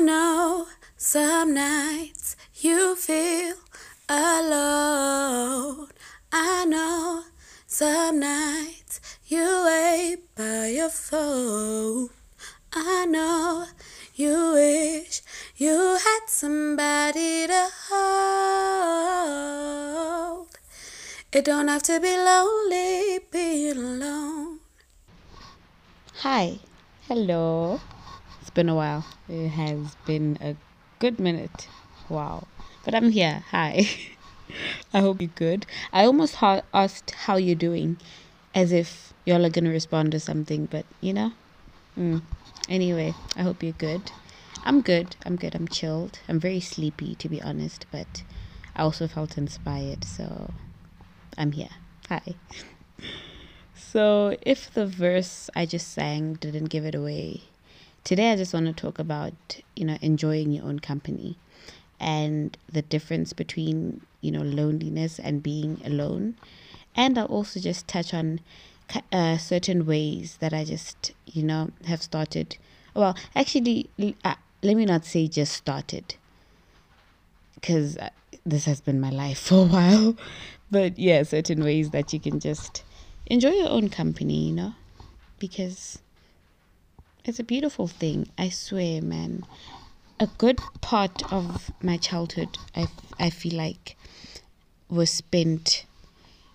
I know some nights you feel alone. I know some nights you wait by your phone. I know you wish you had somebody to hold. It don't have to be lonely being alone. Hi. Hello. It's been a while. It has been a good minute. Wow. But I'm here. Hi. I hope you're good. I almost ha- asked how you're doing as if y'all are going to respond to something, but you know? Mm. Anyway, I hope you're good. I'm good. I'm good. I'm chilled. I'm very sleepy, to be honest, but I also felt inspired, so I'm here. Hi. So, if the verse I just sang didn't give it away, today I just want to talk about, you know, enjoying your own company and the difference between, you know, loneliness and being alone. And I'll also just touch on uh, certain ways that I just, you know, have started. Well, actually, uh, let me not say just started because uh, this has been my life for a while. But yeah, certain ways that you can just enjoy your own company, you know, because it's a beautiful thing. I swear, man. A good part of my childhood, I, I feel like, was spent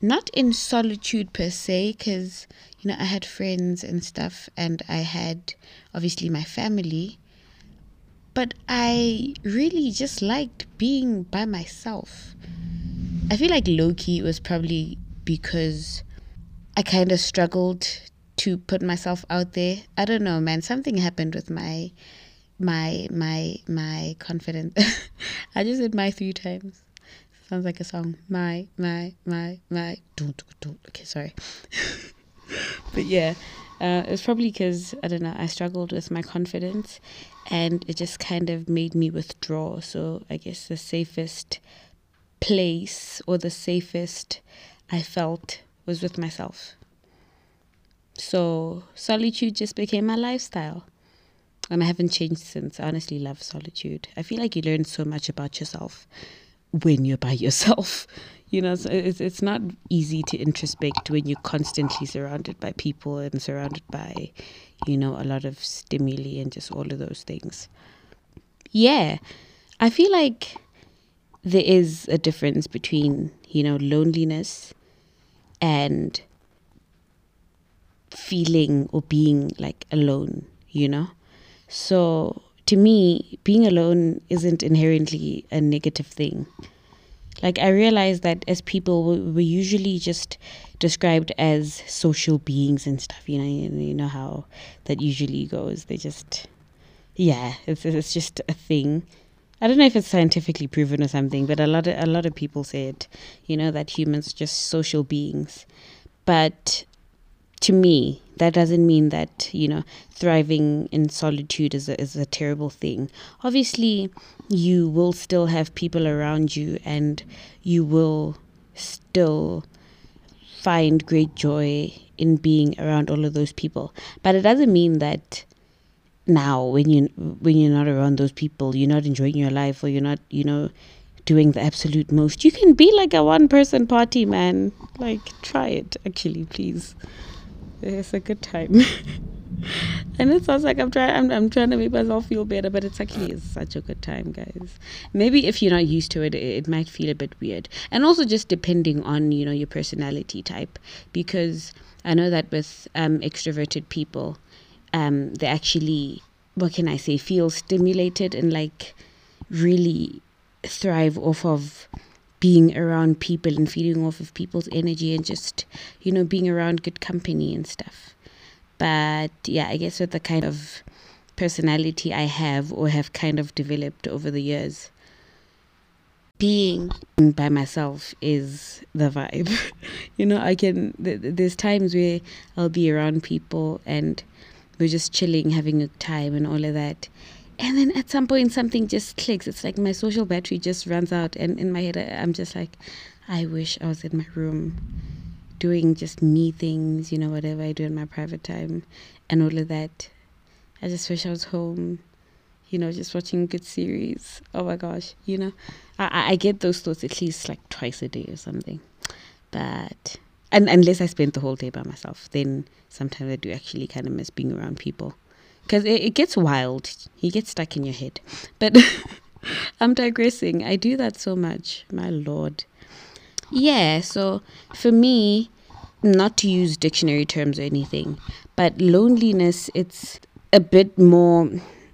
not in solitude per se, because, you know, I had friends and stuff, and I had obviously my family, but I really just liked being by myself. I feel like low key was probably because I kind of struggled to put myself out there. I don't know, man. Something happened with my my my my confidence. I just did my three times. Sounds like a song. My my my my. Don't do, do. Okay, sorry. but yeah, uh, it's probably because I don't know. I struggled with my confidence, and it just kind of made me withdraw. So I guess the safest place or the safest I felt was with myself. So solitude just became my lifestyle. And I haven't changed since. I honestly love solitude. I feel like you learn so much about yourself when you're by yourself. You know, it's, it's not easy to introspect when you're constantly surrounded by people and surrounded by, you know, a lot of stimuli and just all of those things. Yeah, I feel like there is a difference between, you know, loneliness and feeling or being like alone, you know? So to me, being alone isn't inherently a negative thing. Like I realize that as people, we're usually just described as social beings and stuff. You know, you know how that usually goes. They just, yeah, it's it's just a thing. I don't know if it's scientifically proven or something, but a lot of a lot of people say it. You know that humans are just social beings, but to me, that doesn't mean that you know thriving in solitude is a, is a terrible thing. Obviously, you will still have people around you, and you will still find great joy in being around all of those people. But it doesn't mean that now when you when you're not around those people, you're not enjoying your life, or you're not you know doing the absolute most. You can be like a one person party, man. Like try it, actually, please. It's a good time. and it sounds like I'm trying I'm, I'm trying to make myself feel better, but it's actually is such a good time, guys. Maybe if you're not used to it, it, it might feel a bit weird. And also just depending on, you know, your personality type. Because I know that with um, extroverted people, um, they actually what can I say, feel stimulated and like really thrive off of being around people and feeding off of people's energy and just, you know, being around good company and stuff. But yeah, I guess with the kind of personality I have or have kind of developed over the years, being by myself is the vibe. you know, I can, th- there's times where I'll be around people and we're just chilling, having a time and all of that and then at some point something just clicks. It's like my social battery just runs out. And in my head i'm just like i wish i was in my room doing just me things you know whatever i do in my private time and all of that. I just wish i was home you know, just watching good series. Oh my gosh, you know, I, I- I get those thoughts at least like twice a day or something. But and unless I spend the whole day by myself, then sometimes I do actually kind of miss being around people because it, it gets wild. You get stuck in your head. But I'm digressing. I do that so much, my lord. Yeah, so for me, not to use dictionary terms or anything, but loneliness, it's a bit more,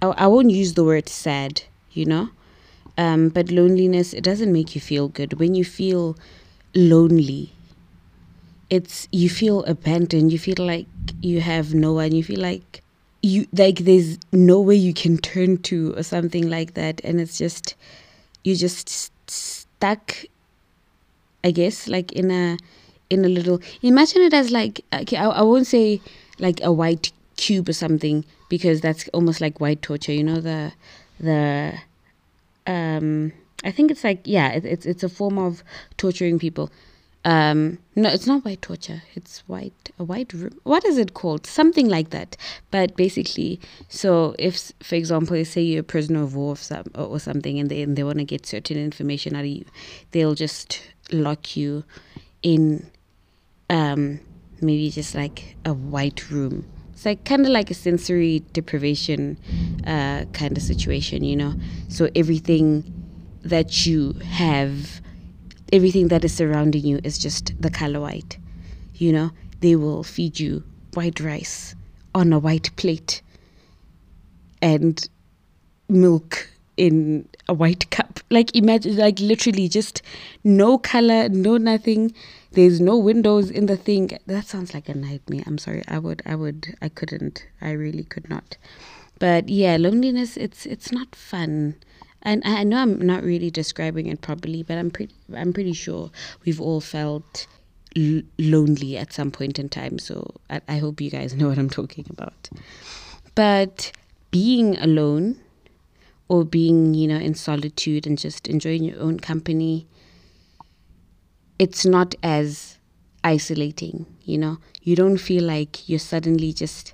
I, I won't use the word sad, you know? Um, but loneliness, it doesn't make you feel good. When you feel lonely, it's, you feel abandoned, you feel like you have no one, you feel like you, like there's no way you can turn to or something like that. And it's just, you're just stuck I guess, like in a in a little. Imagine it as like okay, I, I won't say like a white cube or something because that's almost like white torture. You know the the um I think it's like yeah, it, it's it's a form of torturing people. Um, no, it's not white torture. It's white a white room. What is it called? Something like that. But basically, so if, for example, say you're a prisoner of war or, some, or or something, and they and they want to get certain information out of you, they'll just lock you in, um, maybe just like a white room. It's like kind of like a sensory deprivation, uh, kind of situation, you know. So everything that you have everything that is surrounding you is just the color white. You know, they will feed you white rice on a white plate and milk in a white cup. Like imagine like literally just no color, no nothing. There's no windows in the thing. That sounds like a nightmare. I'm sorry. I would I would I couldn't. I really could not. But yeah, loneliness it's it's not fun. And I know I'm not really describing it properly, but I'm pretty I'm pretty sure we've all felt l- lonely at some point in time. So I, I hope you guys know what I'm talking about. But being alone or being, you know, in solitude and just enjoying your own company, it's not as isolating, you know? You don't feel like you're suddenly just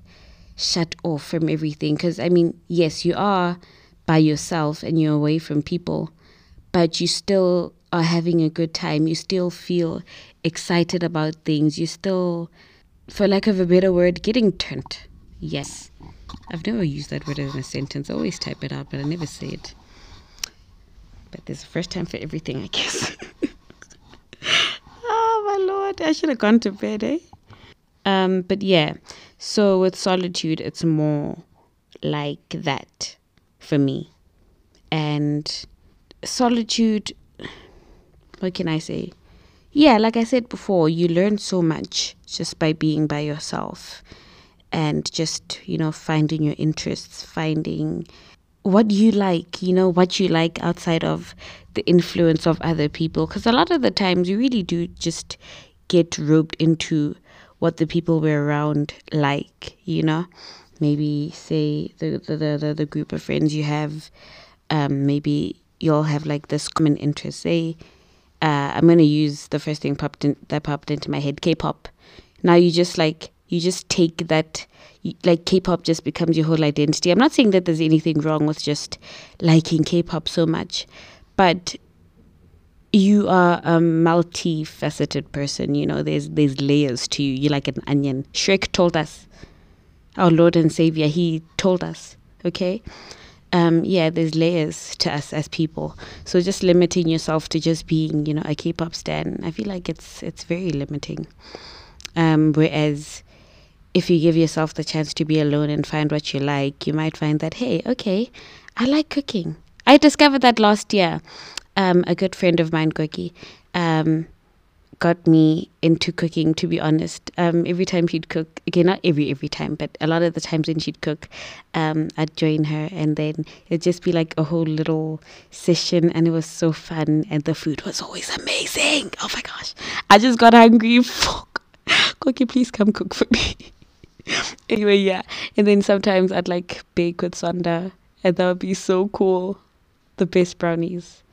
shut off from everything. Because, I mean, yes, you are by yourself and you're away from people, but you still are having a good time. You still feel excited about things. You still, for lack of a better word, getting turned. Yes. I've never used that word in a sentence. I always type it out, but I never say it. But there's a first time for everything, I guess. oh my lord, I should have gone to bed, eh? Um, but yeah, so with solitude, it's more like that for me. And solitude, what can I say? Yeah, like I said before, you learn so much just by being by yourself and just, you know, finding your interests, finding what you like, you know, what you like outside of the influence of other people. Because a lot of the times you really do just get roped into what the people we're around like, you know. Maybe say the the, the, the, group of friends you have, um, maybe you'll have like this common interest. Say, uh, I'm gonna use the first thing popped in, that popped into my head, K-pop. Now you just like you just take that like K-pop just becomes your whole identity. I'm not saying that there's anything wrong with just liking K-pop so much, but you are a multifaceted person. You know, there's there's layers to you. You're like an onion. Shrek told us, our Lord and Savior. He told us. Okay. Um, yeah, there's layers to us as people. So just limiting yourself to just being, you know, a K-pop stan, I feel like it's it's very limiting. Um, whereas if you give yourself the chance to be alone and find what you like, you might find that, hey, okay, I like cooking. I discovered that last year. Um, a good friend of mine, Goki, um, got me into cooking. To be honest, um, every time she'd cook, again, not every every time, but a lot of the times when she'd cook, um, I'd join her, and then it'd just be like a whole little session, and it was so fun, and the food was always amazing. Oh my gosh, I just got hungry. Fuck, Goki, please come cook for me. anyway, yeah, and then sometimes I'd like bake with Sonda, and that would be so cool. The best brownies.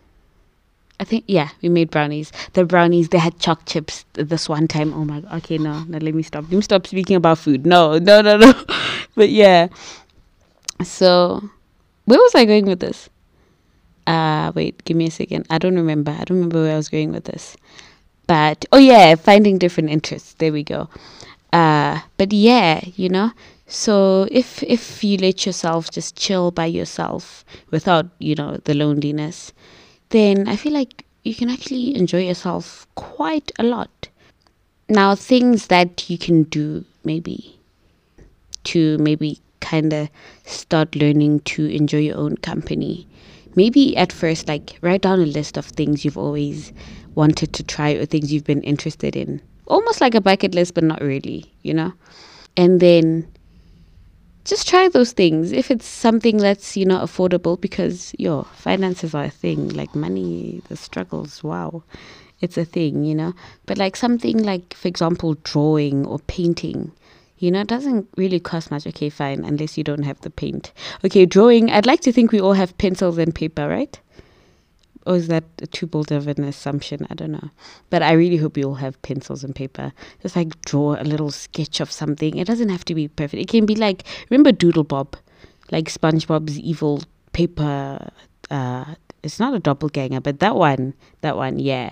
I think yeah, we made brownies. The brownies they had choc chips this one time. Oh my god. Okay, no, no, let me stop. Let me stop speaking about food. No, no, no, no. but yeah. So where was I going with this? Uh wait, give me a second. I don't remember. I don't remember where I was going with this. But oh yeah, finding different interests. There we go. Uh but yeah, you know. So if if you let yourself just chill by yourself without, you know, the loneliness, then I feel like you can actually enjoy yourself quite a lot. Now, things that you can do maybe to maybe kind of start learning to enjoy your own company. Maybe at first, like write down a list of things you've always wanted to try or things you've been interested in. Almost like a bucket list, but not really, you know? And then just try those things. If it's something that's you know affordable because your finances are a thing like money the struggles wow it's a thing you know. But like something like for example drawing or painting you know it doesn't really cost much. Okay fine unless you don't have the paint. Okay drawing i'd like to think we all have pencils and paper right or is that too bold of an assumption? I don't know. But I really hope you all have pencils and paper. Just like draw a little sketch of something. It doesn't have to be perfect. It can be like, remember Doodle Bob? Like SpongeBob's evil paper. Uh, it's not a doppelganger, but that one, that one, yeah.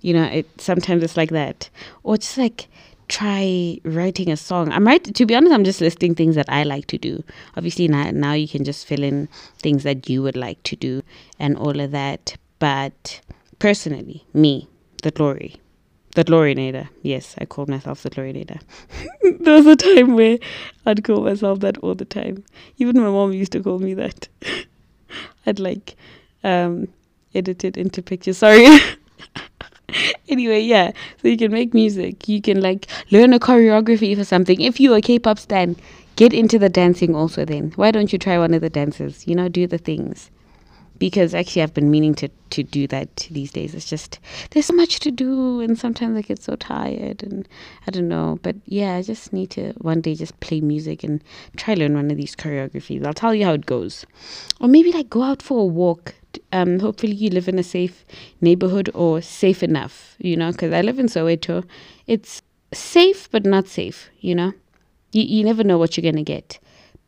You know, it sometimes it's like that. Or just like try writing a song. I'm right to be honest, I'm just listing things that I like to do. Obviously now now you can just fill in things that you would like to do and all of that. But personally, me, the glory. The Glorinator. Yes, I called myself the Glorinator. there was a time where I'd call myself that all the time. Even my mom used to call me that. I'd like um edit it into pictures. Sorry. anyway, yeah. So you can make music. You can like learn a choreography for something. If you're a K-pop stan, get into the dancing also. Then why don't you try one of the dances? You know, do the things. Because actually, I've been meaning to to do that these days. It's just there's so much to do, and sometimes I get so tired, and I don't know. But yeah, I just need to one day just play music and try learn one of these choreographies. I'll tell you how it goes, or maybe like go out for a walk um, hopefully you live in a safe neighborhood or safe enough, you know, because I live in Soweto. It's safe, but not safe, you know. You, you never know what you're going to get.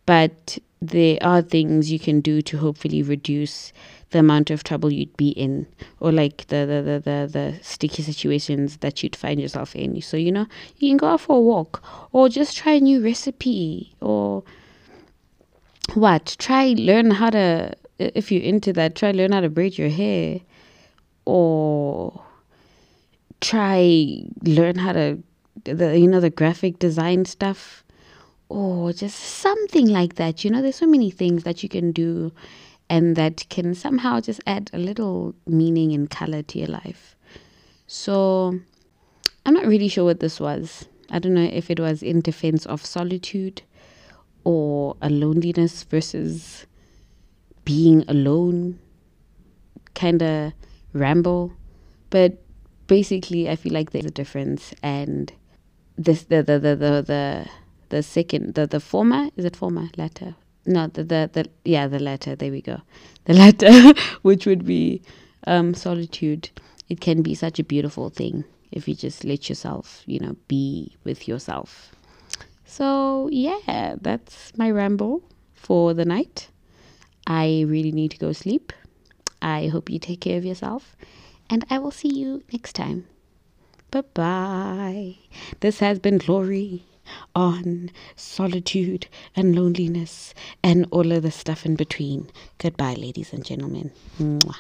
But there are things you can do to hopefully reduce the amount of trouble you'd be in or like the, the, the, the, the sticky situations that you'd find yourself in. So, you know, you can go out for a walk or just try a new recipe or what? Try learn how to if you're into that, try learn how to braid your hair or try learn how to the you know the graphic design stuff or just something like that. You know, there's so many things that you can do and that can somehow just add a little meaning and color to your life. So I'm not really sure what this was. I don't know if it was in defense of solitude or a loneliness versus being alone kind of ramble. But basically i feel like there's a difference. And this the the the the the, the second the the former is it former? Latter? No the, the the yeah the latter. There we go. The latter which would be um solitude. It can be such a beautiful thing if you just let yourself you know be with yourself. So yeah that's my ramble for the night I really need to go sleep. I hope you take care of yourself, and I will see you next time. Bye bye. This has been Glory on solitude and loneliness and all of the stuff in between. Goodbye, ladies and gentlemen. Mwah.